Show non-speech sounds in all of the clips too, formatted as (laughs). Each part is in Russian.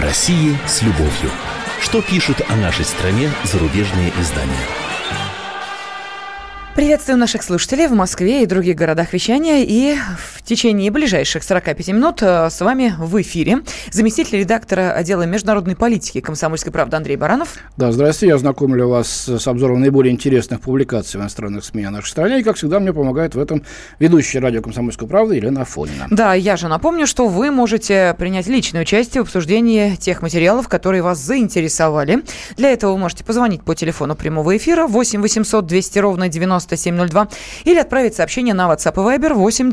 России с любовью. Что пишут о нашей стране зарубежные издания? Приветствую наших слушателей в Москве и других городах вещания. И в течение ближайших 45 минут э, с вами в эфире заместитель редактора отдела международной политики «Комсомольской правды» Андрей Баранов. Да, здравствуйте. Я знакомлю вас с обзором наиболее интересных публикаций в иностранных СМИ о нашей стране. И, как всегда, мне помогает в этом ведущая радио «Комсомольской правды» Елена Афонина. Да, я же напомню, что вы можете принять личное участие в обсуждении тех материалов, которые вас заинтересовали. Для этого вы можете позвонить по телефону прямого эфира 8 800 200 ровно 90 9702 или отправить сообщение на WhatsApp и Viber 8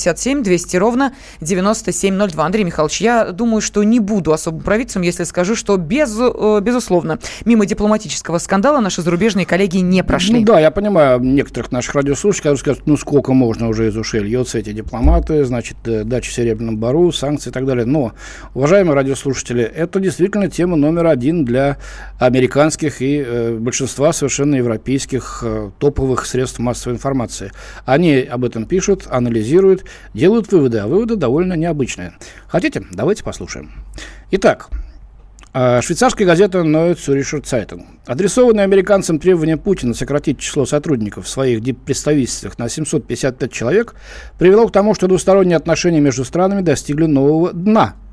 967 200 ровно 9702. Андрей Михайлович, я думаю, что не буду особым провидцем, если скажу, что без, э, безусловно, мимо дипломатического скандала наши зарубежные коллеги не прошли. Ну да, я понимаю некоторых наших радиослушателей, которые скажут, ну сколько можно уже из ушей льется эти дипломаты, значит, э, дача Серебряному Бару, санкции и так далее. Но, уважаемые радиослушатели, это действительно тема номер один для американских и э, большинства совершенно европейских э, топовых средств массовой информации. Они об этом пишут, анализируют, делают выводы, а выводы довольно необычные. Хотите? Давайте послушаем. Итак, а, Швейцарская газета Neue Zürcher Zeitung. Адресованное американцам требование Путина сократить число сотрудников в своих представительствах на 755 человек привело к тому, что двусторонние отношения между странами достигли нового дна –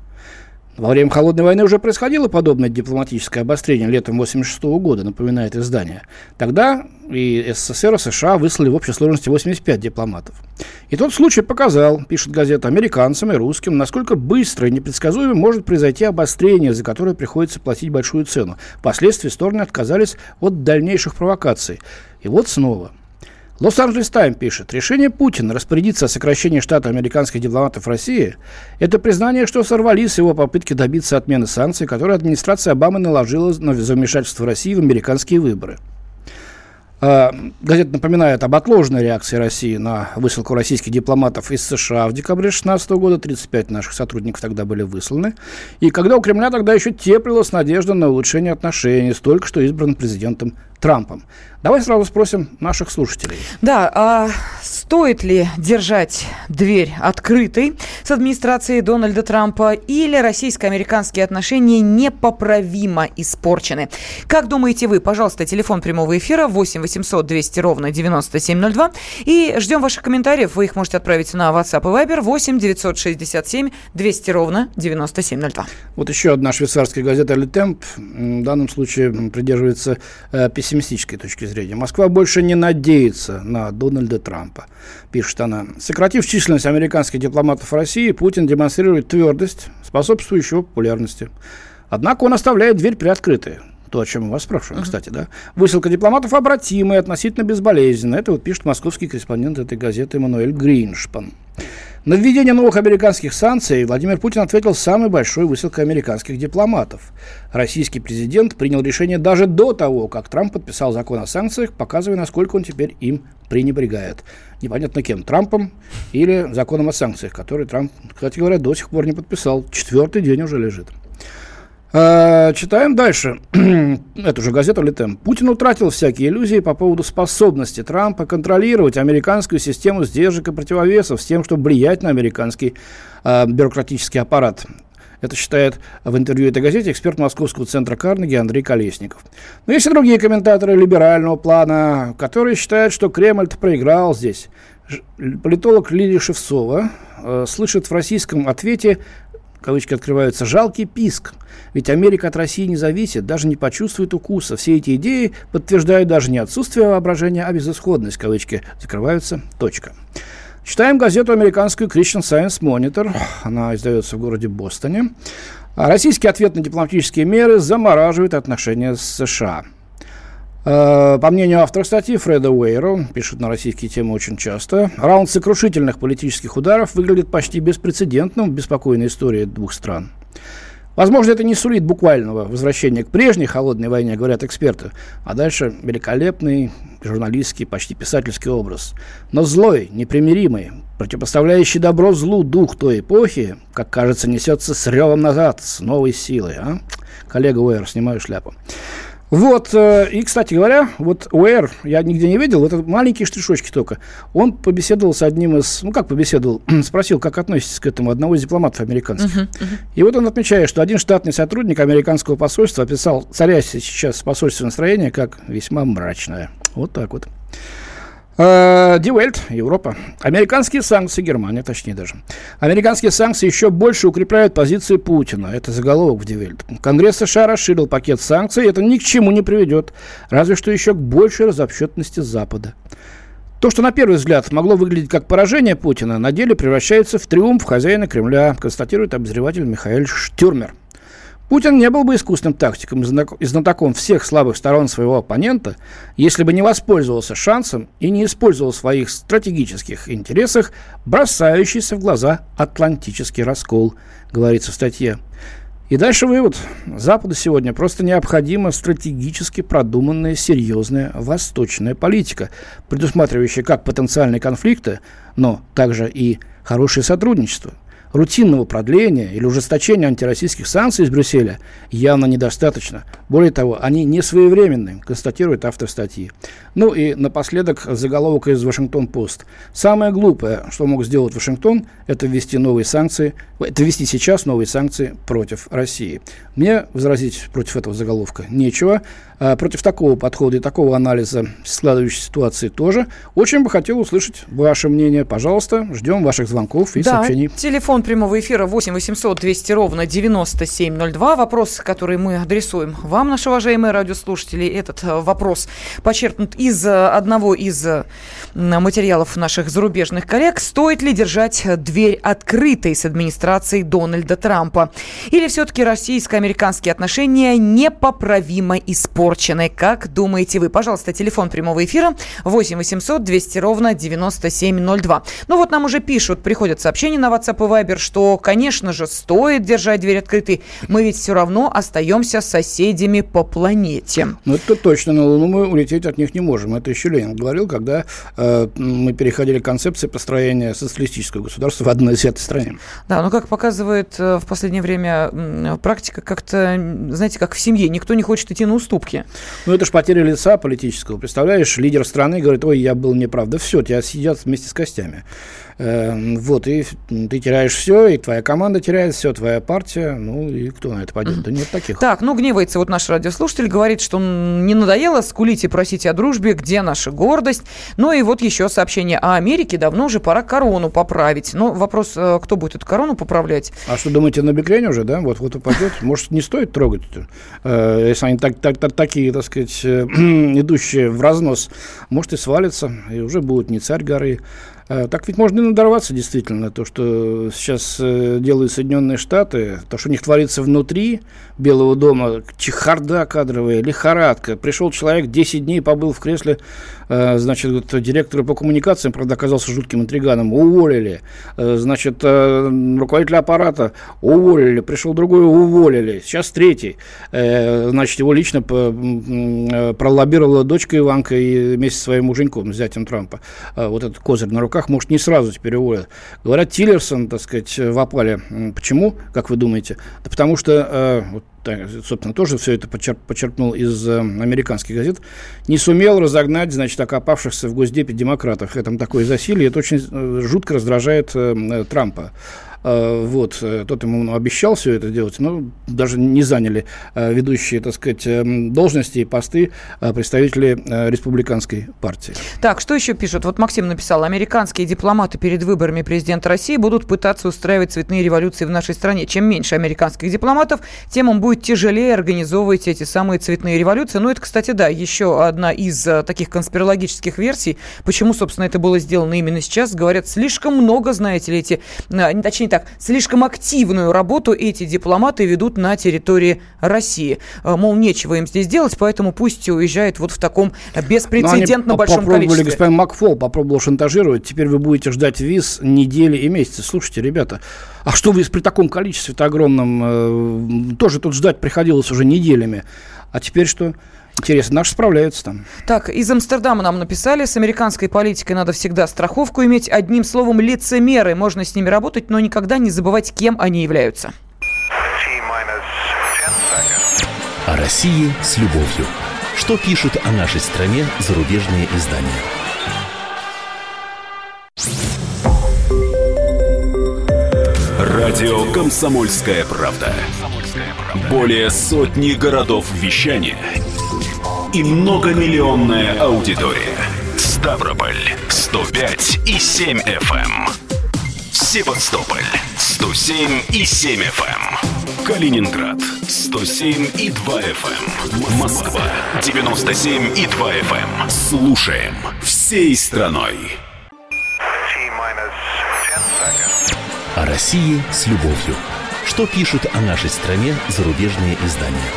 во время Холодной войны уже происходило подобное дипломатическое обострение летом 1986 года, напоминает издание. Тогда и СССР, и США выслали в общей сложности 85 дипломатов. И тот случай показал, пишет газета, американцам и русским, насколько быстро и непредсказуемо может произойти обострение, за которое приходится платить большую цену. Впоследствии стороны отказались от дальнейших провокаций. И вот снова – Лос-Анджелес Тайм пишет, решение Путина распорядиться о сокращении штата американских дипломатов России – это признание, что сорвались его попытки добиться отмены санкций, которые администрация Обамы наложила на вмешательство России в американские выборы. А, газета напоминает об отложенной реакции России на высылку российских дипломатов из США в декабре 2016 года. 35 наших сотрудников тогда были высланы. И когда у Кремля тогда еще теплилась надежда на улучшение отношений с только что избранным президентом Трампом. Давай сразу спросим наших слушателей. Да, а стоит ли держать дверь открытой с администрацией Дональда Трампа или российско-американские отношения непоправимо испорчены? Как думаете вы? Пожалуйста, телефон прямого эфира 8 800 200 ровно 9702. И ждем ваших комментариев. Вы их можете отправить на WhatsApp и Viber 8 967 200 ровно 9702. Вот еще одна швейцарская газета «Le Temp» в данном случае придерживается э, пессимистической точки зрения. Москва больше не надеется на Дональда Трампа, пишет она. Сократив численность американских дипломатов России, Путин демонстрирует твердость, способствующую популярности. Однако он оставляет дверь приоткрытой. То, о чем мы вас спрашиваем, uh-huh. кстати, да. Высылка дипломатов обратимая, относительно безболезненная. Это вот пишет московский корреспондент этой газеты Эммануэль Гриншпан. На введение новых американских санкций Владимир Путин ответил самой большой высылкой американских дипломатов. Российский президент принял решение даже до того, как Трамп подписал закон о санкциях, показывая, насколько он теперь им пренебрегает. Непонятно кем, Трампом или законом о санкциях, который Трамп, кстати говоря, до сих пор не подписал. Четвертый день уже лежит. Э, читаем дальше. (clears throat) Эту же газету «Летем». Путин утратил всякие иллюзии по поводу способности Трампа контролировать американскую систему сдержек и противовесов с тем, чтобы влиять на американский э, бюрократический аппарат. Это считает в интервью этой газете эксперт Московского центра Карнеги Андрей Колесников. Но есть и другие комментаторы либерального плана, которые считают, что Кремль проиграл здесь. Политолог Лилия Шевцова э, слышит в российском ответе кавычки открываются, жалкий писк. Ведь Америка от России не зависит, даже не почувствует укуса. Все эти идеи подтверждают даже не отсутствие воображения, а безысходность, кавычки закрываются, точка. Читаем газету американскую Christian Science Monitor. Она издается в городе Бостоне. Российский ответ на дипломатические меры замораживает отношения с США. Э, по мнению автора статьи Фреда Уэйра, пишет на российские темы очень часто, раунд сокрушительных политических ударов выглядит почти беспрецедентным в беспокойной истории двух стран. Возможно, это не сулит буквального возвращения к прежней холодной войне, говорят эксперты, а дальше великолепный журналистский, почти писательский образ. Но злой, непримиримый, противопоставляющий добро злу дух той эпохи, как кажется, несется с ревом назад, с новой силой. А? Коллега Уэйр, снимаю шляпу. Вот, э, и, кстати говоря, вот УЭР я нигде не видел, это маленькие штришочки только. Он побеседовал с одним из, ну как побеседовал, (clears throat) спросил, как относитесь к этому, одного из дипломатов американских. Uh-huh, uh-huh. И вот он отмечает, что один штатный сотрудник американского посольства описал царящее сейчас посольственное настроение как весьма мрачное. Вот так вот. Дивельт, Европа. Американские санкции, Германия, точнее даже. Американские санкции еще больше укрепляют позиции Путина. Это заголовок в Дивельт. Конгресс США расширил пакет санкций. Это ни к чему не приведет. Разве что еще к большей разобщенности Запада. То, что на первый взгляд могло выглядеть как поражение Путина, на деле превращается в триумф хозяина Кремля, констатирует обозреватель Михаил Штюрмер. Путин не был бы искусным тактиком и знатоком всех слабых сторон своего оппонента, если бы не воспользовался шансом и не использовал в своих стратегических интересах бросающийся в глаза атлантический раскол, говорится в статье. И дальше вывод. Западу сегодня просто необходима стратегически продуманная, серьезная восточная политика, предусматривающая как потенциальные конфликты, но также и хорошее сотрудничество – рутинного продления или ужесточения антироссийских санкций из Брюсселя явно недостаточно. Более того, они не своевременны, констатирует автор статьи. Ну и напоследок заголовок из Вашингтон-Пост. Самое глупое, что мог сделать Вашингтон, это ввести новые санкции, это ввести сейчас новые санкции против России. Мне возразить против этого заголовка нечего. А против такого подхода и такого анализа складывающей ситуации тоже. Очень бы хотел услышать ваше мнение. Пожалуйста, ждем ваших звонков и да, сообщений. телефон прямого эфира 8 800 200 ровно 9702. Вопрос, который мы адресуем вам, наши уважаемые радиослушатели. Этот э, вопрос почерпнут из э, одного из э, материалов наших зарубежных коллег. Стоит ли держать дверь открытой с администрацией Дональда Трампа? Или все-таки российско-американские отношения непоправимо испорчены. Как думаете вы? Пожалуйста, телефон прямого эфира 8 800 200 ровно 9702. Ну вот нам уже пишут, приходят сообщения на WhatsApp и Viber, что, конечно же, стоит держать дверь открытой. Мы ведь все равно остаемся соседями по планете. Ну, это точно. На Луну мы улететь от них не можем. Это еще Ленин говорил, когда э, мы переходили к концепции построения социалистического государства в одной этой стране. Да, но как показывает э, в последнее время практика, как-то, знаете, как в семье, никто не хочет идти на уступки. Ну, это же потеря лица политического. Представляешь, лидер страны говорит, ой, я был неправ. Да все, тебя съедят вместе с костями. Эм, вот, и ты теряешь все, и твоя команда теряет все, твоя партия, ну, и кто на это пойдет? Да нет таких. Так, ну, гневается вот наш радиослушатель, говорит, что не надоело скулить и просить о дружбе, где наша гордость. Ну, и вот еще сообщение о Америке, давно уже пора корону поправить. Но вопрос, э, кто будет эту корону поправлять? А что, думаете, на Бекрень уже, да? Вот, вот упадет? Может, не стоит трогать, э, если они так, так, так, такие, так сказать, э, (clears throat) идущие в разнос, может и свалится, и уже будет не царь горы, так ведь можно и надорваться действительно, то, что сейчас э, делают Соединенные Штаты, то, что у них творится внутри Белого дома, чехарда кадровая, лихорадка. Пришел человек, 10 дней побыл в кресле, э, значит, директора по коммуникациям, правда, оказался жутким интриганом, уволили. Значит, руководителя аппарата уволили, пришел другой, уволили. Сейчас третий. Значит, его лично пролоббировала дочка Иванка и вместе со своим муженьком, зятем Трампа. Вот этот козырь на руках руках, может, не сразу теперь уволят. Говорят, Тиллерсон, так сказать, в опале. Почему, как вы думаете? Да потому что, э, вот, собственно, тоже все это почерп, почерпнул из э, американских газет, не сумел разогнать, значит, окопавшихся в Госдепе демократов. Это такое засилие, это очень э, жутко раздражает Трампа. Э, вот, э, тот ему обещал все это делать, но даже не заняли э, ведущие, так сказать, должности и посты представители республиканской партии. Так, что еще пишут? Вот Максим написал, американские дипломаты перед выборами президента России будут пытаться устраивать цветные революции в нашей стране. Чем меньше американских дипломатов, тем им будет тяжелее организовывать эти самые цветные революции. Ну, это, кстати, да, еще одна из таких конспирологических версий, почему, собственно, это было сделано именно сейчас. Говорят, слишком много, знаете ли, эти, точнее, точнее так, слишком активную работу эти дипломаты ведут на территории России. Э, мол, нечего им здесь делать, поэтому пусть уезжает вот в таком беспрецедентно большом попробовали, количестве. господин Макфол попробовал шантажировать, теперь вы будете ждать виз недели и месяцы. Слушайте, ребята, а что вы при таком количестве-то огромном, э, тоже тут ждать приходилось уже неделями. А теперь что? Интересно, наши справляются там. Так, из Амстердама нам написали, с американской политикой надо всегда страховку иметь. Одним словом, лицемеры. Можно с ними работать, но никогда не забывать, кем они являются. О России с любовью. Что пишут о нашей стране зарубежные издания? Радио «Комсомольская правда». Более сотни городов вещания и многомиллионная аудитория. Ставрополь 105 и 7 FM. Эм. Севастополь 107 и 7 FM. Эм. Калининград 107 и 2 FM. Эм. Москва 97 и 2 FM. Слушаем всей страной. О России с любовью. Что пишут о нашей стране зарубежные издания?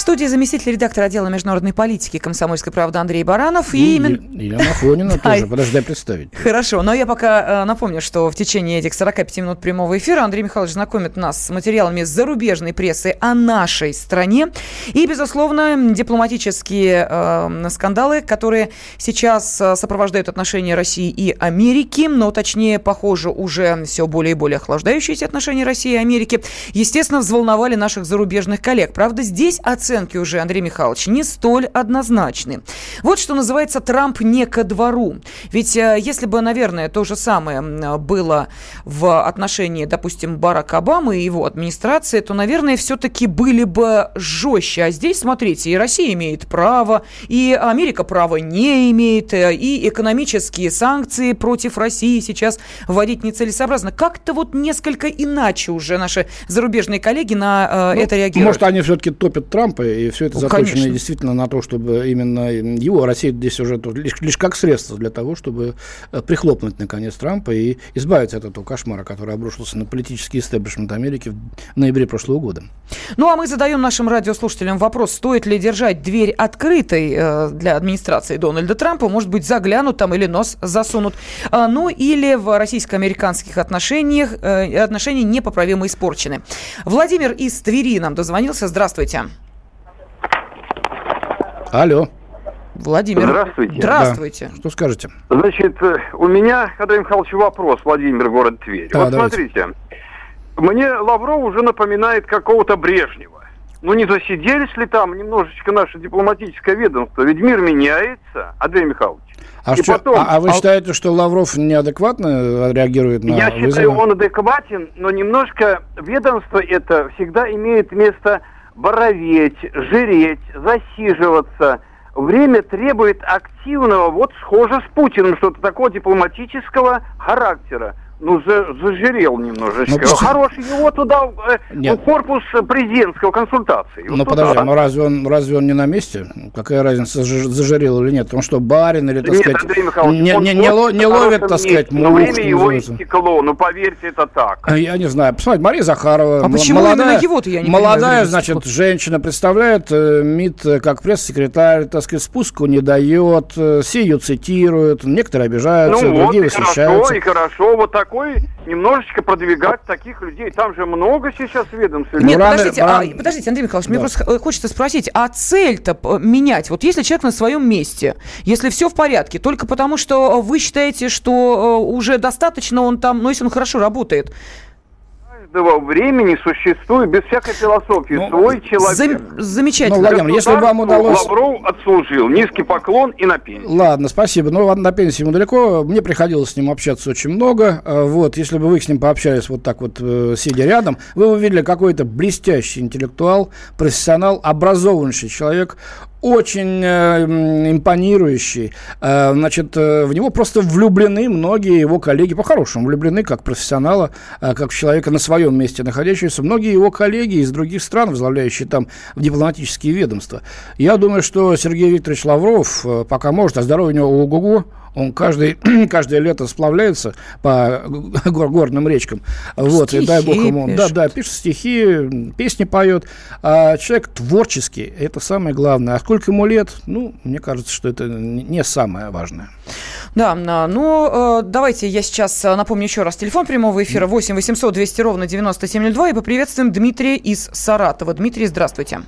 В студии заместитель редактора отдела международной политики «Комсомольской правды» Андрей Баранов. И, и именно... Елена Афонина (laughs) тоже. Подожди, дай представить. Хорошо, но я пока э, напомню, что в течение этих 45 минут прямого эфира Андрей Михайлович знакомит нас с материалами зарубежной прессы о нашей стране. И, безусловно, дипломатические э, скандалы, которые сейчас э, сопровождают отношения России и Америки, но точнее, похоже, уже все более и более охлаждающиеся отношения России и Америки, естественно, взволновали наших зарубежных коллег. Правда, здесь оценка оценки уже, Андрей Михайлович, не столь однозначны. Вот что называется Трамп не ко двору. Ведь э, если бы, наверное, то же самое было в отношении, допустим, Барака Обамы и его администрации, то, наверное, все-таки были бы жестче. А здесь, смотрите, и Россия имеет право, и Америка права не имеет, э, и экономические санкции против России сейчас вводить нецелесообразно. Как-то вот несколько иначе уже наши зарубежные коллеги на э, ну, это реагируют. Может, они все-таки топят Трампа, Трампа, и все это ну, заточено конечно. действительно на то, чтобы именно его, Россия здесь уже лишь, лишь как средство для того, чтобы э, прихлопнуть, наконец, Трампа и избавиться от этого кошмара, который обрушился на политический истеблишмент Америки в ноябре прошлого года. Ну, а мы задаем нашим радиослушателям вопрос, стоит ли держать дверь открытой э, для администрации Дональда Трампа, может быть, заглянут там или нос засунут, а, ну, или в российско-американских отношениях э, отношения непоправимо испорчены. Владимир из Твери нам дозвонился. Здравствуйте. Алло. Владимир. Здравствуйте. Здравствуйте. Да. Что скажете? Значит, у меня, Андрей Михайлович, вопрос, Владимир, город Тверь. Да, вот давайте. смотрите, мне Лавров уже напоминает какого-то Брежнева. Ну не засиделись ли там немножечко наше дипломатическое ведомство? Ведь мир меняется, Андрей Михайлович. А, что, потом, а, а вы а... считаете, что Лавров неадекватно реагирует на Я вызовы? считаю, он адекватен, но немножко ведомство это всегда имеет место бороветь, жиреть, засиживаться. Время требует активного, вот схоже с Путиным, что-то такого дипломатического характера ну, за, зажирел немножечко. Ну, Хороший его туда, э, ну, корпус президентского консультации. Ну, вот подожди, но ну, разве он, разве он не на месте? Какая разница, зажирел или нет? Потому что барин или, так нет, сказать, Андрей Михайлович, не, не, не, ло, не ловит, так сказать, мух, Но время его истекло, ну, поверьте, это так. А я не знаю. Посмотрите, Мария Захарова. А почему молодая, именно его-то я не Молодая, понимаю, значит, женщина представляет э, МИД э, как пресс-секретарь, так сказать, спуску не дает, э, все ее цитируют, некоторые обижаются, ну, другие вот, восхищаются. хорошо, и хорошо, вот такой немножечко продвигать таких людей. Там же много сейчас ведомств. Нет, ну, подождите, рано... а, подождите, Андрей Михайлович, да. мне просто хочется спросить, а цель-то менять? Вот если человек на своем месте, если все в порядке, только потому что вы считаете, что э, уже достаточно он там, ну если он хорошо работает, каждого времени существует без всякой философии ну, свой человек. Зам, замечательно. Ну, Владимир, если вам удалось... Лавров отслужил. Низкий поклон и на пенсию. Ладно, спасибо. Ну, на пенсии ему далеко. Мне приходилось с ним общаться очень много. А, вот, если бы вы с ним пообщались вот так вот, э, сидя рядом, вы увидели какой-то блестящий интеллектуал, профессионал, образованный человек очень э, импонирующий. Э, значит, э, в него просто влюблены многие его коллеги, по-хорошему влюблены, как профессионала, э, как человека на своем месте находящегося. Многие его коллеги из других стран, возглавляющие там в дипломатические ведомства. Я думаю, что Сергей Викторович Лавров, э, пока может, а здоровье у него ого-го, он каждый, (clears throat) каждое лето сплавляется по (laughs) гор, горным речкам. Вот, стихи и дай бог ему. Пишет. Да, да, пишет стихи, песни поет. А человек творческий, это самое главное. А сколько ему лет? Ну, мне кажется, что это не самое важное. Да, ну, э, давайте я сейчас э, напомню еще раз. Телефон прямого эфира 8 800 200 ровно 9702 и поприветствуем Дмитрия из Саратова. Дмитрий, здравствуйте.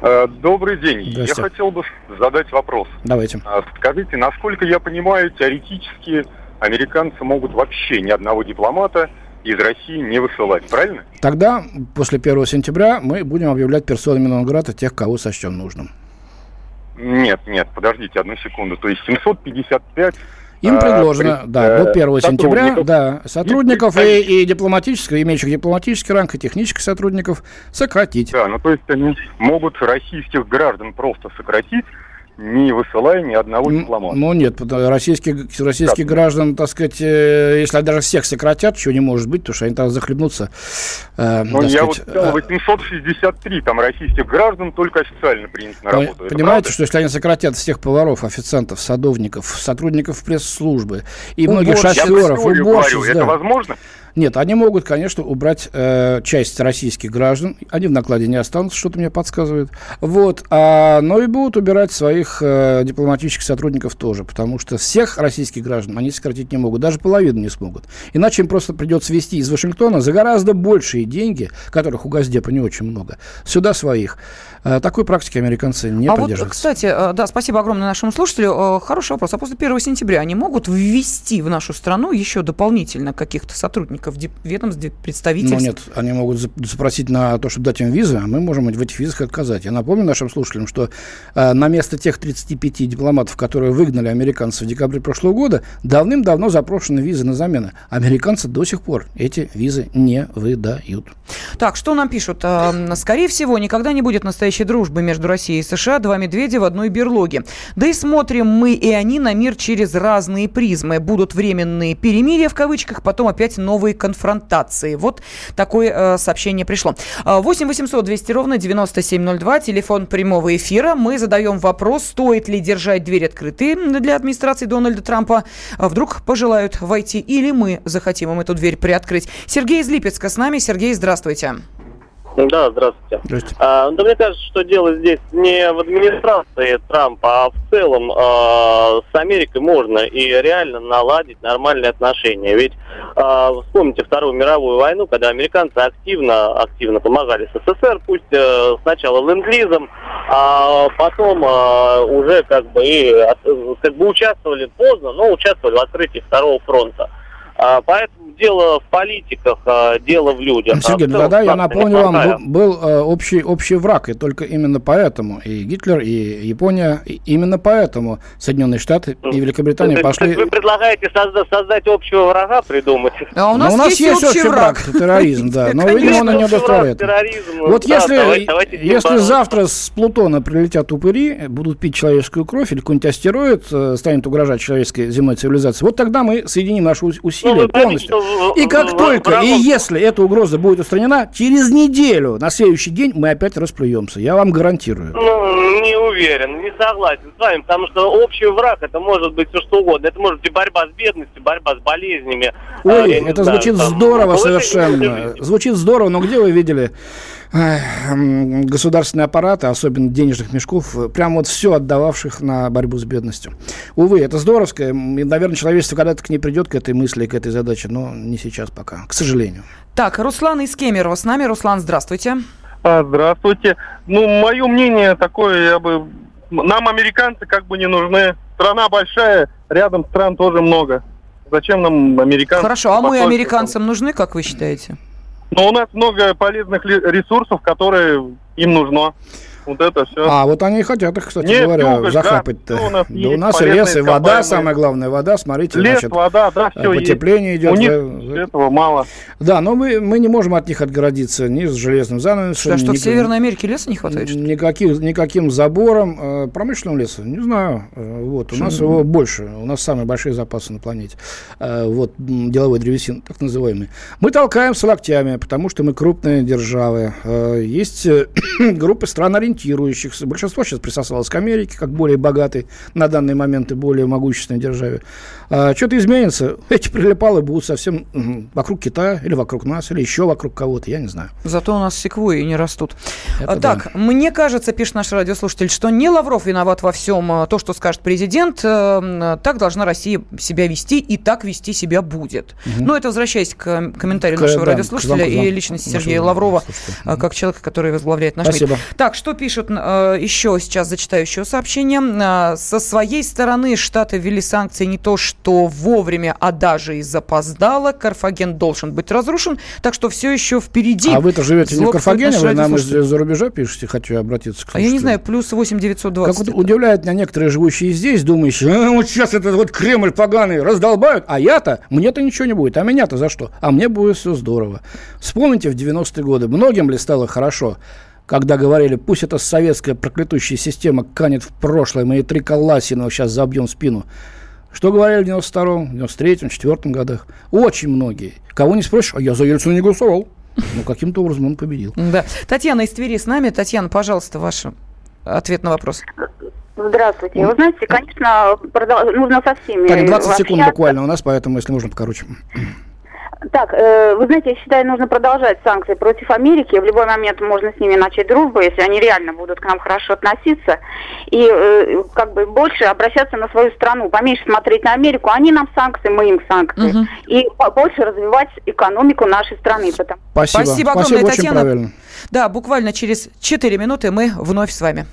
Добрый день. Я хотел бы задать вопрос. Давайте. Э, скажите, насколько я понимаю, теоретически американцы могут вообще ни одного дипломата из России не высылать, правильно? Тогда, после 1 сентября, мы будем объявлять персонами Нонграда тех, кого сочтем нужным. Нет, нет, подождите одну секунду. То есть 755 им а, предложено, а, да, до 1 сентября, да, сотрудников и, и, и дипломатического, имеющих дипломатический ранг, и технических сотрудников сократить. Да, ну то есть они могут российских граждан просто сократить, не высылая ни одного дипломата. Ну нет, российские, российских да. граждан, так сказать, если даже всех сократят, чего не может быть, потому что они там захлебнутся. Э, ну я сказать, вот сказал, 863 э, там российских граждан только официально приняты на работу. Понимаете, что если они сократят всех поваров, официантов, садовников, сотрудников пресс-службы и ну, многих шоферов, уборщиц... Да. Это возможно? Нет, они могут, конечно, убрать э, часть российских граждан. Они в накладе не останутся, что-то мне подсказывает. Вот. А, но и будут убирать своих э, дипломатических сотрудников тоже, потому что всех российских граждан они сократить не могут, даже половину не смогут. Иначе им просто придется вести из Вашингтона за гораздо большие деньги, которых у Газдепа не очень много, сюда своих. Э, такой практики американцы не а поддерживают. Вот, кстати, э, да, спасибо огромное нашему слушателю. Э, хороший вопрос. А после 1 сентября они могут ввести в нашу страну еще дополнительно каких-то сотрудников ведомств, представительств? Ну нет, они могут запросить на то, чтобы дать им визы, а мы можем в этих визах отказать. Я напомню нашим слушателям, что на место тех 35 дипломатов, которые выгнали американцев в декабре прошлого года, давным-давно запрошены визы на замену. Американцы до сих пор эти визы не выдают. Так, что нам пишут? Скорее всего, никогда не будет настоящей дружбы между Россией и США два медведя в одной берлоге. Да и смотрим мы и они на мир через разные призмы. Будут временные перемирия в кавычках, потом опять новые конфронтации. Вот такое э, сообщение пришло. 8 800 200 ровно 9702, телефон прямого эфира. Мы задаем вопрос, стоит ли держать дверь открытой для администрации Дональда Трампа. А вдруг пожелают войти или мы захотим им эту дверь приоткрыть. Сергей из Липецка с нами. Сергей, здравствуйте. Да, здравствуйте. здравствуйте. А, да мне кажется, что дело здесь не в администрации Трампа, а в целом а, с Америкой можно и реально наладить нормальные отношения. Ведь а, вспомните Вторую мировую войну, когда американцы активно, активно помогали СССР, пусть а, сначала ленд-лизом, а потом а, уже как бы и как бы участвовали поздно, но участвовали в открытии Второго фронта. А, поэтому дело в политиках, а, дело в людях. Сергей, а да, я напомню вам, был, был э, общий, общий враг, и только именно поэтому и Гитлер, и Япония, и именно поэтому Соединенные Штаты и Великобритания вы, пошли... Вы предлагаете создать, создать общего врага, придумать? А у нас, у нас есть, есть общий враг, враг терроризм, да, но, видимо, он не удовлетворяет. Вот если, если завтра с Плутона прилетят упыри, будут пить человеческую кровь, или какой-нибудь астероид э, станет угрожать человеческой земной цивилизации, вот тогда мы соединим наши усилия усилия полностью. и как только, и если эта угроза будет устранена, через неделю, на следующий день мы опять расплюемся. Я вам гарантирую. Ну, не уверен, не согласен с вами, потому что общий враг, это может быть все что угодно. Это может быть борьба с бедностью, борьба с болезнями. Ой, а, это знаю, звучит там, здорово совершенно. Звучит здорово, но где вы видели государственные аппараты, особенно денежных мешков, прям вот все отдававших на борьбу с бедностью. Увы, это здоровское, и, наверное, человечество когда-то к ней придет, к этой мысли, к этой задаче, но не сейчас пока, к сожалению. Так, Руслан из Кемерово с нами. Руслан, здравствуйте. А, здравствуйте. Ну, мое мнение такое, я бы... Нам американцы как бы не нужны. Страна большая, рядом стран тоже много. Зачем нам американцы? Хорошо, а мы американцам нужны, как вы считаете? Но у нас много полезных ресурсов, которые им нужно. Вот это все. А, вот они и хотят их, кстати Нет, говоря, югость, захапать-то. Да, у нас, да у нас лес и вода, самое главное, вода, смотрите. Лес, значит, вода, да, все Потепление есть. идет. У них за... этого мало. Да, но мы, мы не можем от них отгородиться ни с железным занавесом. Да, что, ни, в Северной Америке леса не хватает? Что никаким, никаким забором. Э, промышленного леса, не знаю. Э, вот, у нас его больше. У нас самые большие запасы на планете. Э, вот, деловой древесин, так называемый. Мы толкаем с локтями, потому что мы крупные державы. Есть (coughs) группы стран ориентирующихся большинство сейчас присосалось к Америке, как более богатой на данный момент и более могущественной державе. А, что-то изменится, эти прилипалы будут совсем вокруг Китая, или вокруг нас, или еще вокруг кого-то, я не знаю. Зато у нас секвои не растут. Это так, да. мне кажется, пишет наш радиослушатель, что не Лавров виноват во всем а, то, что скажет президент, э, так должна Россия себя вести, и так вести себя будет. Угу. Ну, это возвращаясь к комментарию к, нашего да, радиослушателя и личности Сергея Лаврова, слушателя. как человека, который возглавляет наш Спасибо. МИД. Так, что пишет пишут э, еще, сейчас зачитаю еще сообщение. Э, со своей стороны Штаты ввели санкции не то что вовремя, а даже и запоздало. Карфаген должен быть разрушен, так что все еще впереди. А вы-то живете не в Карфагене, вы нам из-за рубежа пишете, хочу обратиться к А я не знаю, плюс 8 920. Как вот удивляет меня некоторые живущие здесь, думающие, а, вот сейчас этот вот Кремль поганый раздолбают, а я-то, мне-то ничего не будет, а меня-то за что? А мне будет все здорово. Вспомните в 90-е годы, многим ли стало хорошо, когда говорили, пусть эта советская проклятущая система канет в прошлое, мы и три Каласинова сейчас забьем в спину. Что говорили в 92-м, 93-м, 94-м годах? Очень многие. Кого не спросишь, а я за Ельцина не голосовал. Ну, каким-то образом он победил. Да. Татьяна из Твери с нами. Татьяна, пожалуйста, ваш ответ на вопрос. Здравствуйте. Вы знаете, конечно, нужно со всеми Так, 20 секунд буквально у нас, поэтому, если можно, покороче. Так, э, вы знаете, я считаю, нужно продолжать санкции против Америки. В любой момент можно с ними начать дружбу, если они реально будут к нам хорошо относиться. И э, как бы больше обращаться на свою страну, поменьше смотреть на Америку. Они нам санкции, мы им санкции. Угу. И больше развивать экономику нашей страны. Потому... Спасибо. Спасибо огромное, Спасибо, Татьяна. Правильно. Да, буквально через 4 минуты мы вновь с вами.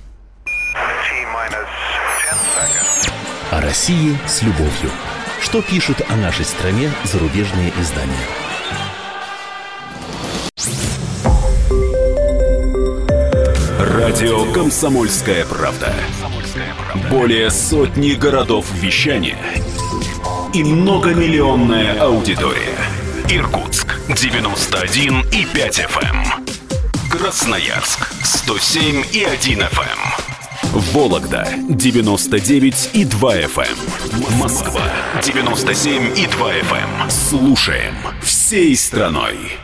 О России с любовью. Что пишут о нашей стране зарубежные издания? Радио «Комсомольская правда». Более сотни городов вещания и многомиллионная аудитория. Иркутск 91 и 5 FM. Эм. Красноярск 107 и 1 FM. Вологда 99 и 2 FM. Эм. Москва 97 и 2 FM. Эм. Слушаем всей страной.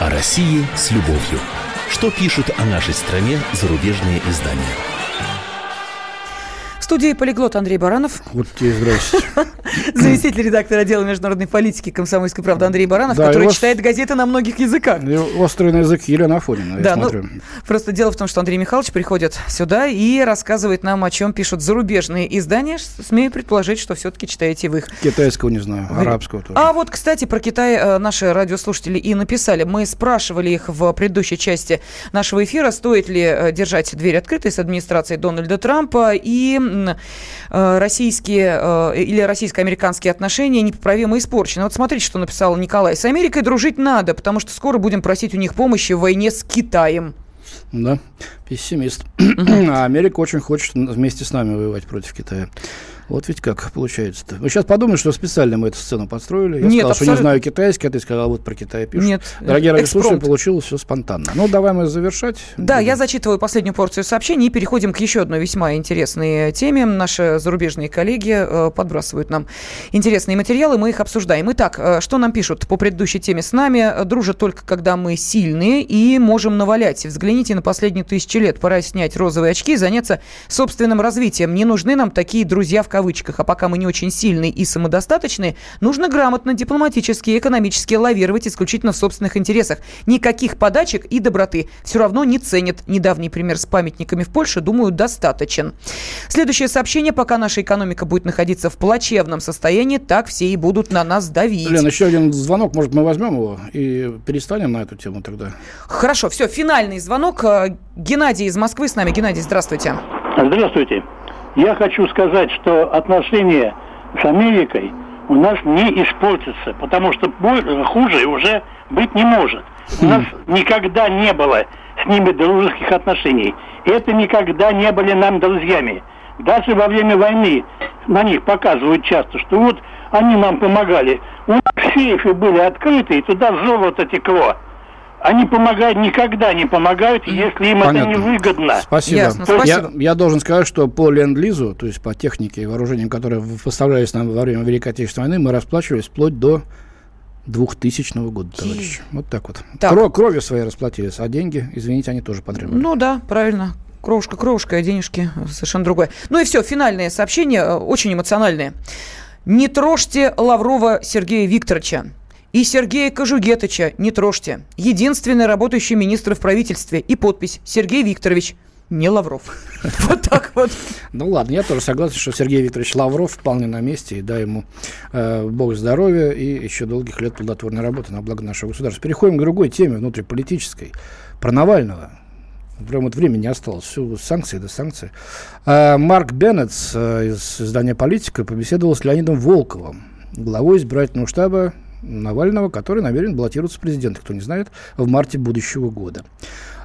О России с любовью. Что пишут о нашей стране зарубежные издания? В студии полиглот Андрей Баранов. Вот тебе здрасте. (laughs) Заместитель редактора отдела международной политики комсомольской правды Андрей Баранов, да, который читает газеты на многих языках. И острый на язык Елена Афонина, да, ну, просто дело в том, что Андрей Михайлович приходит сюда и рассказывает нам, о чем пишут зарубежные издания. Смею предположить, что все-таки читаете вы их. Китайского не знаю, арабского тоже. А вот, кстати, про Китай э, наши радиослушатели и написали. Мы спрашивали их в предыдущей части нашего эфира, стоит ли э, держать дверь открытой с администрацией Дональда Трампа и российские э, или российско-американские отношения непоправимо испорчены. Вот смотрите, что написал Николай. С Америкой дружить надо, потому что скоро будем просить у них помощи в войне с Китаем. Да, пессимист. А Америка очень хочет вместе с нами воевать против Китая. Вот ведь как получается-то. Вы сейчас подумали, что специально мы эту сцену подстроили. Я Нет, сказал, абсолютно... что не знаю китайский, а ты сказал, вот про Китай пишут. Нет. Дорогие радиослушатели, получилось все спонтанно. Ну, давай мы завершать. Да, Будем. я зачитываю последнюю порцию сообщений и переходим к еще одной весьма интересной теме. Наши зарубежные коллеги э, подбрасывают нам интересные материалы, мы их обсуждаем. Итак, э, что нам пишут по предыдущей теме? С нами дружат только когда мы сильные и можем навалять. Взгляните на последние тысячи лет. Пора снять розовые очки и заняться собственным развитием. Не нужны нам такие друзья в кавычках, а пока мы не очень сильные и самодостаточные, нужно грамотно, дипломатически и экономически лавировать исключительно в собственных интересах. Никаких подачек и доброты все равно не ценят. Недавний пример с памятниками в Польше, думаю, достаточен. Следующее сообщение. Пока наша экономика будет находиться в плачевном состоянии, так все и будут на нас давить. Лен, еще один звонок. Может, мы возьмем его и перестанем на эту тему тогда? Хорошо, все, финальный звонок. Геннадий из Москвы с нами. Геннадий, здравствуйте. Здравствуйте. Я хочу сказать, что отношения с Америкой у нас не испортятся, потому что хуже уже быть не может. У нас никогда не было с ними дружеских отношений. Это никогда не были нам друзьями. Даже во время войны на них показывают часто, что вот они нам помогали. У нас сейфы были открыты, и туда золото текло. Они помогают, никогда не помогают, если им Понятно. это невыгодно. Спасибо. Ясно, спасибо. Я, я должен сказать, что по ленд-лизу, то есть по технике и вооружениям, которые поставлялись нам во время Великой Отечественной войны, мы расплачивались вплоть до 2000 года, товарищи. Вот так вот. Так. Кро- кровью своей расплатились, а деньги, извините, они тоже потребовали. Ну да, правильно. Кровушка, кровушка, а денежки совершенно другое. Ну и все, финальное сообщение, э, очень эмоциональное. Не трожьте Лаврова Сергея Викторовича. И Сергея Кожугетыча не трожьте. Единственный работающий министр в правительстве. И подпись «Сергей Викторович». не Лавров. (laughs) Вот так вот. Ну ладно, я тоже согласен, что Сергей Викторович Лавров вполне на месте, и дай ему э, бог здоровья и еще долгих лет плодотворной работы на благо нашего государства. Переходим к другой теме, внутриполитической, про Навального. Прям вот времени не осталось. Все санкции да санкции. А Марк Беннет э, из издания «Политика» побеседовал с Леонидом Волковым, главой избирательного штаба Навального, который намерен баллотироваться в президенты, кто не знает, в марте будущего года.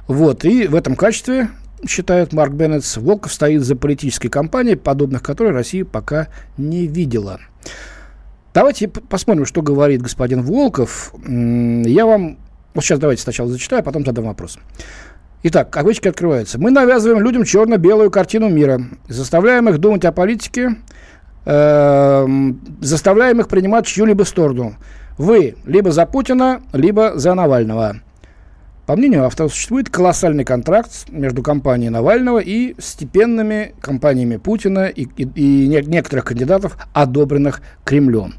Вот, и в этом качестве, считает Марк Беннет, Волков стоит за политической кампанией, подобных которой Россия пока не видела. Давайте посмотрим, что говорит господин Волков. Я вам... Вот сейчас давайте сначала зачитаю, а потом задам вопрос. Итак, кавычки открываются. Мы навязываем людям черно-белую картину мира, заставляем их думать о политике, э, заставляем их принимать чью-либо сторону. Вы либо за Путина, либо за Навального. По мнению авторов, существует колоссальный контракт между компанией Навального и степенными компаниями Путина и, и, и некоторых кандидатов, одобренных Кремлем.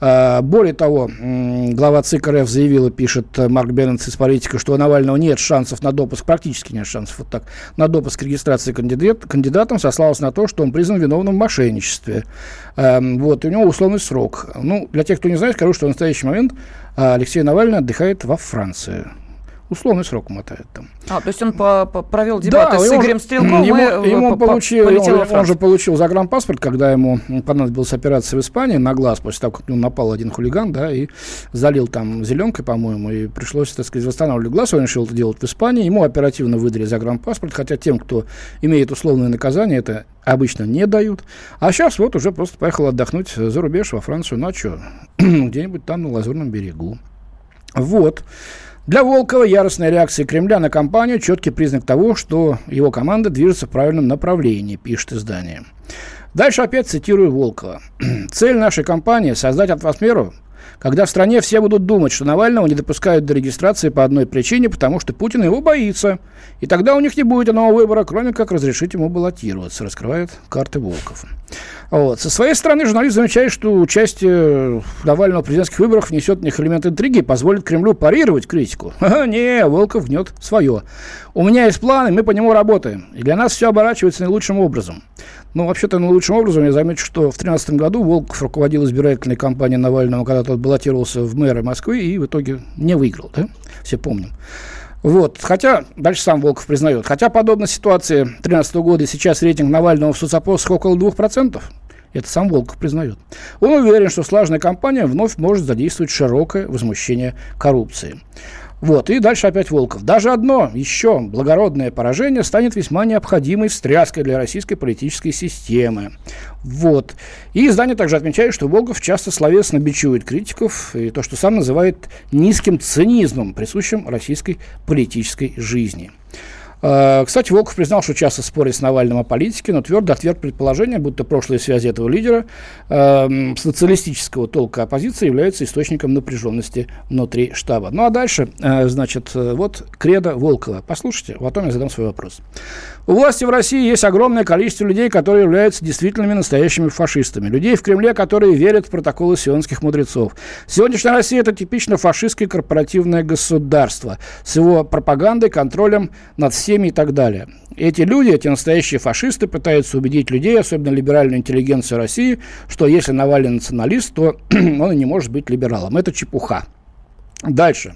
А, более того, глава ЦИК РФ заявила, пишет Марк Бернс из политика, что у Навального нет шансов на допуск, практически нет шансов, вот так, на допуск к регистрации кандидат, кандидатом, сослался на то, что он признан виновным в мошенничестве. А, вот, и у него условный срок. Ну, для тех, кто не знает, скажу, что в настоящий момент Алексей Навальный отдыхает во Франции условный срок мотает там. А, то есть он по, по провел дебаты да, с Игорем Стрелковым ему, и ему по, получил, он, он же получил загранпаспорт, когда ему понадобилась операция в Испании на глаз, после того, как на напал один хулиган, да, и залил там зеленкой, по-моему, и пришлось, так сказать, восстанавливать глаз, он решил это делать в Испании, ему оперативно выдали загранпаспорт, хотя тем, кто имеет условное наказание, это обычно не дают. А сейчас вот уже просто поехал отдохнуть за рубеж во Францию, ну а что, (clears throat) где-нибудь там на Лазурном берегу. Вот. Для Волкова яростная реакция Кремля на кампанию – четкий признак того, что его команда движется в правильном направлении, пишет издание. Дальше опять цитирую Волкова. «Цель нашей кампании – создать атмосферу, когда в стране все будут думать, что Навального не допускают до регистрации по одной причине, потому что Путин его боится. И тогда у них не будет иного выбора, кроме как разрешить ему баллотироваться, раскрывает карты Волков. Вот. Со своей стороны, журналист замечает, что участие Навального в президентских выборах внесет в них элемент интриги и позволит Кремлю парировать критику. (laughs) Ха, не, Волков гнет свое. У меня есть планы, мы по нему работаем. И для нас все оборачивается наилучшим образом. Ну, вообще-то, наилучшим образом я замечу, что в 2013 году Волков руководил избирательной кампанией Навального, когда тот баллотировался в мэры Москвы и в итоге не выиграл, да? Все помним. Вот. Хотя, дальше сам Волков признает, хотя подобная ситуация 2013 года и сейчас рейтинг Навального в соцопросах около 2%, это сам Волков признает. Он уверен, что слаженная кампания вновь может задействовать широкое возмущение коррупции. Вот, и дальше опять Волков. Даже одно еще благородное поражение станет весьма необходимой встряской для российской политической системы. Вот. И издание также отмечает, что Волков часто словесно бичует критиков и то, что сам называет низким цинизмом, присущим российской политической жизни. Э, кстати, Волков признал, что часто спорит с Навальным о политике, но твердо отверг предположение, будто прошлые связи этого лидера э, социалистического толка оппозиции являются источником напряженности внутри штаба. Ну а дальше, э, значит, э, вот кредо Волкова. Послушайте, потом я задам свой вопрос. У власти в России есть огромное количество людей, которые являются действительными настоящими фашистами. Людей в Кремле, которые верят в протоколы сионских мудрецов. Сегодняшняя Россия – это типично фашистское корпоративное государство с его пропагандой, контролем над всеми и так далее. Эти люди, эти настоящие фашисты, пытаются убедить людей, особенно либеральную интеллигенцию России, что если Навальный националист, то (clears throat) он и не может быть либералом. Это чепуха. Дальше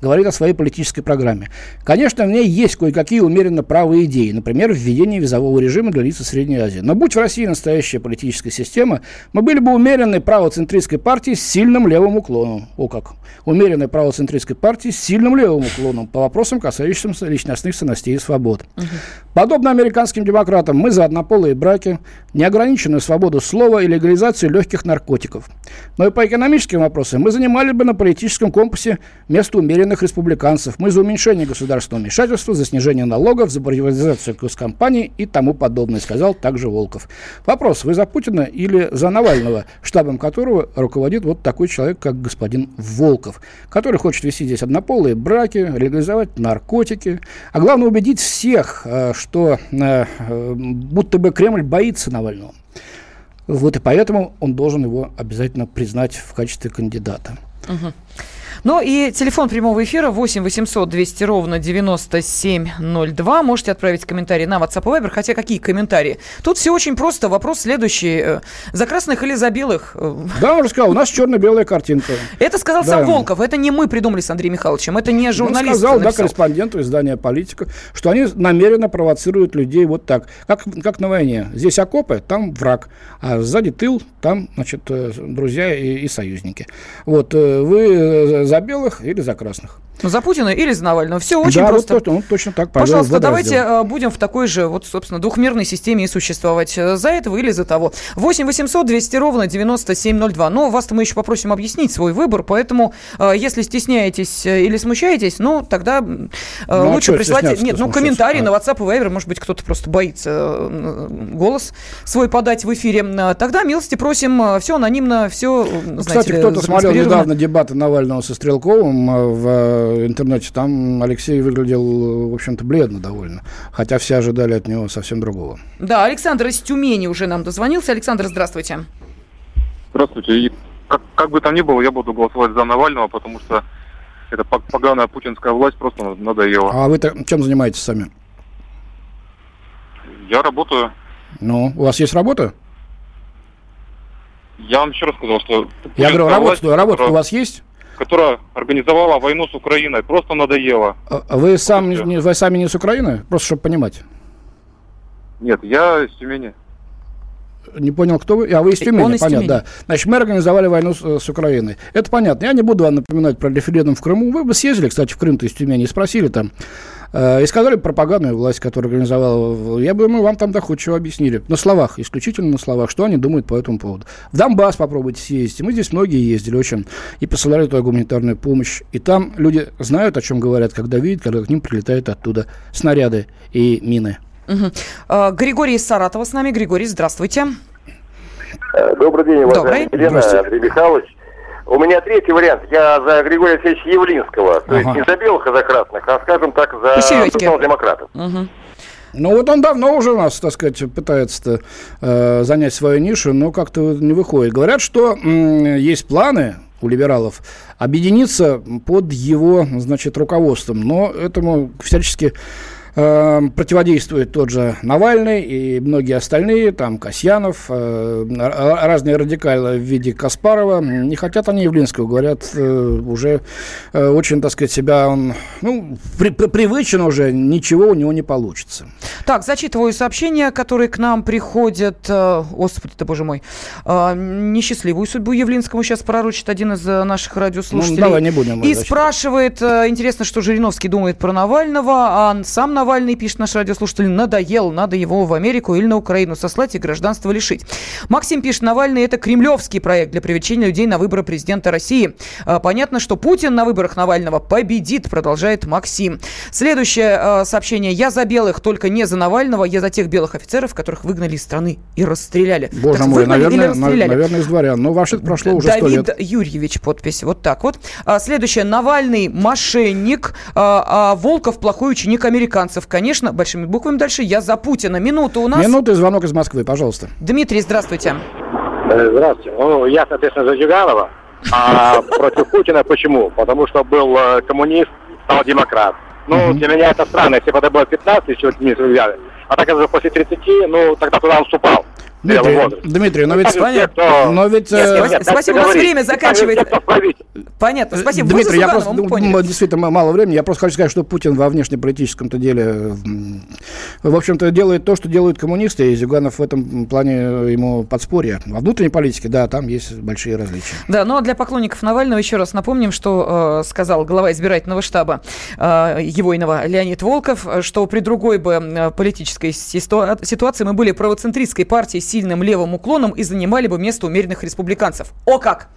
говорит о своей политической программе. Конечно, в ней есть кое-какие умеренно правые идеи, например, введение визового режима для лиц из Средней Азии. Но будь в России настоящая политическая система, мы были бы умеренной правоцентристской партией с сильным левым уклоном. О как! Умеренной правоцентристской партией с сильным левым уклоном по вопросам, касающимся личностных ценностей и свобод. Угу. Подобно американским демократам, мы за однополые браки, неограниченную свободу слова и легализацию легких наркотиков. Но и по экономическим вопросам мы занимали бы на политическом компасе место умеренных республиканцев. Мы за уменьшение государственного вмешательства, за снижение налогов, за приватизацию госкомпаний и тому подобное, сказал также Волков. Вопрос, вы за Путина или за Навального, штабом которого руководит вот такой человек, как господин Волков, который хочет вести здесь однополые браки, легализовать наркотики, а главное убедить всех, э, что э, э, будто бы Кремль боится Навального. Вот и поэтому он должен его обязательно признать в качестве кандидата. Угу. Ну и телефон прямого эфира 8 800 200 ровно 9702. Можете отправить комментарии на WhatsApp и Viber. Хотя какие комментарии? Тут все очень просто. Вопрос следующий. Э, за красных или за белых? Да, он же сказал, у нас черно-белая картинка. Это сказал да. сам Волков. Это не мы придумали с Андреем Михайловичем. Это не журналист. Он сказал, написал. да, корреспонденту издания «Политика», что они намеренно провоцируют людей вот так. Как, как на войне. Здесь окопы, там враг. А сзади тыл, там, значит, э, друзья и, и союзники. Вот, э, вы за белых или за красных? Ну, за Путина или за Навального. Все очень да, просто. Вот, ну, точно так. Пожалуйста, давайте сделать. будем в такой же, вот, собственно, двухмерной системе и существовать. Э, за этого или за того. 8 800 200 ровно 9702. Но вас-то мы еще попросим объяснить свой выбор, поэтому, э, если стесняетесь э, или смущаетесь, ну, тогда ну, а лучше а прислать... Нет, ну, комментарий а. на WhatsApp и Viber. Может быть, кто-то просто боится голос свой подать в эфире. Тогда милости просим. Все анонимно, все, ну, Кстати, кто-то смотрел недавно дебаты Навального со Стрелковым в интернете, там Алексей выглядел, в общем-то, бледно довольно. Хотя все ожидали от него совсем другого. Да, Александр из Тюмени уже нам дозвонился. Александр, здравствуйте. Здравствуйте. И как, как бы там ни было, я буду голосовать за Навального, потому что эта поганая путинская власть просто надоела. А вы чем занимаетесь сами? Я работаю. Ну, у вас есть работа? Я вам еще раз сказал, что... Я говорю, работа, работа у вас есть? Которая организовала войну с Украиной. Просто надоело. А, а вы, сам, не, вы сами не с Украины? Просто чтобы понимать. Нет, я из Тюмени. Не понял, кто вы? А, вы из Тюмени, Он из понятно, Тюмени. да. Значит, мы организовали войну с, с Украиной. Это понятно. Я не буду вам напоминать про референдум в Крыму. Вы бы съездили, кстати, в Крым-то из Тюмени и спросили там, Э, и сказали пропагандную власть, которая организовала. Я бы мы вам там доходчиво объяснили. На словах, исключительно на словах, что они думают по этому поводу. В Донбасс попробуйте съездить. Мы здесь многие ездили очень. И посылали туда гуманитарную помощь. И там люди знают, о чем говорят, когда видят, когда к ним прилетают оттуда снаряды и мины. Угу. Григорий из Саратова с нами. Григорий, здравствуйте. Э, добрый день, уважаемый Елена, Андрей Михайлович. У меня третий вариант. Я за Григория Алексеевича Явлинского. То ага. есть не за белых, а за красных, а, скажем так, за социал-демократов. Угу. Ну вот он давно уже у нас, так сказать, пытается э, занять свою нишу, но как-то не выходит. Говорят, что м, есть планы у либералов объединиться под его, значит, руководством, но этому всячески э, противодействует тот же Навальный и многие остальные, там Касьянов, э, разные радикалы в виде Каспарова. Не хотят они Явлинского, говорят, э, уже э, очень, так сказать, себя он, ну, при, при, привычен уже, ничего у него не получится. Так, зачитываю сообщения, которые к нам приходят. Э, господи ты, боже мой. Э, несчастливую судьбу Явлинскому сейчас пророчит один из э, наших радиослушателей. Ну, давай не будем. И спрашивает, э, интересно, что Жириновский думает про Навального, а сам Навальный, пишет наш радиослушатель, надоел, надо его в Америку или на Украину сослать и гражданство лишить. Максим пишет, Навальный это кремлевский проект для привлечения людей на выборы президента России. А, понятно, что Путин на выборах Навального победит, продолжает Максим. Следующее а, сообщение. Я за белых, только не за Навального, я за тех белых офицеров, которых выгнали из страны и расстреляли. Боже так, мой, наверное, наверное, из дворян. Но ваше прошло уже сто лет. Давид Юрьевич подпись. Вот так вот. А, следующее. Навальный мошенник, а Волков плохой ученик американцев американцев, конечно, большими буквами дальше. Я за Путина. Минута у нас. Минута и звонок из Москвы, пожалуйста. Дмитрий, здравствуйте. Э, здравствуйте. Ну, я, соответственно, за Зюганова. А (laughs) против Путина почему? Потому что был э, коммунист, стал демократ. Ну, для меня это странно. Если бы это было 15, еще Дмитрий взяли. А так это после 30, ну, тогда туда он вступал. Дмитрий, Дмитрий, но ведь... Понятно. Но ведь... Нет, нет, нет, спасибо, у нас время заканчивается. Понятно, спасибо. Дмитрий, я просто, ну, действительно мало времени, я просто хочу сказать, что Путин во внешнеполитическом-то деле, в общем-то, делает то, что делают коммунисты, и Зюганов в этом плане ему подспорье. Во внутренней политике, да, там есть большие различия. Да, но для поклонников Навального еще раз напомним, что э, сказал глава избирательного штаба э, его иного Леонид Волков, что при другой бы э, политической ситуации мы были правоцентристской партией сильным левым уклоном и занимали бы место умеренных республиканцев. О как!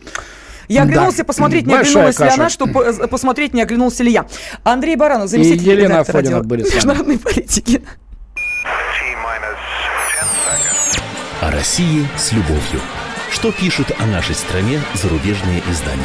Я оглянулся да. посмотреть, не Большая оглянулась каша. ли она, чтобы э, посмотреть, не оглянулся ли я. Андрей Баранов, заместитель и Елена Афонина были международной политики. О России с любовью. Что пишут о нашей стране зарубежные издания?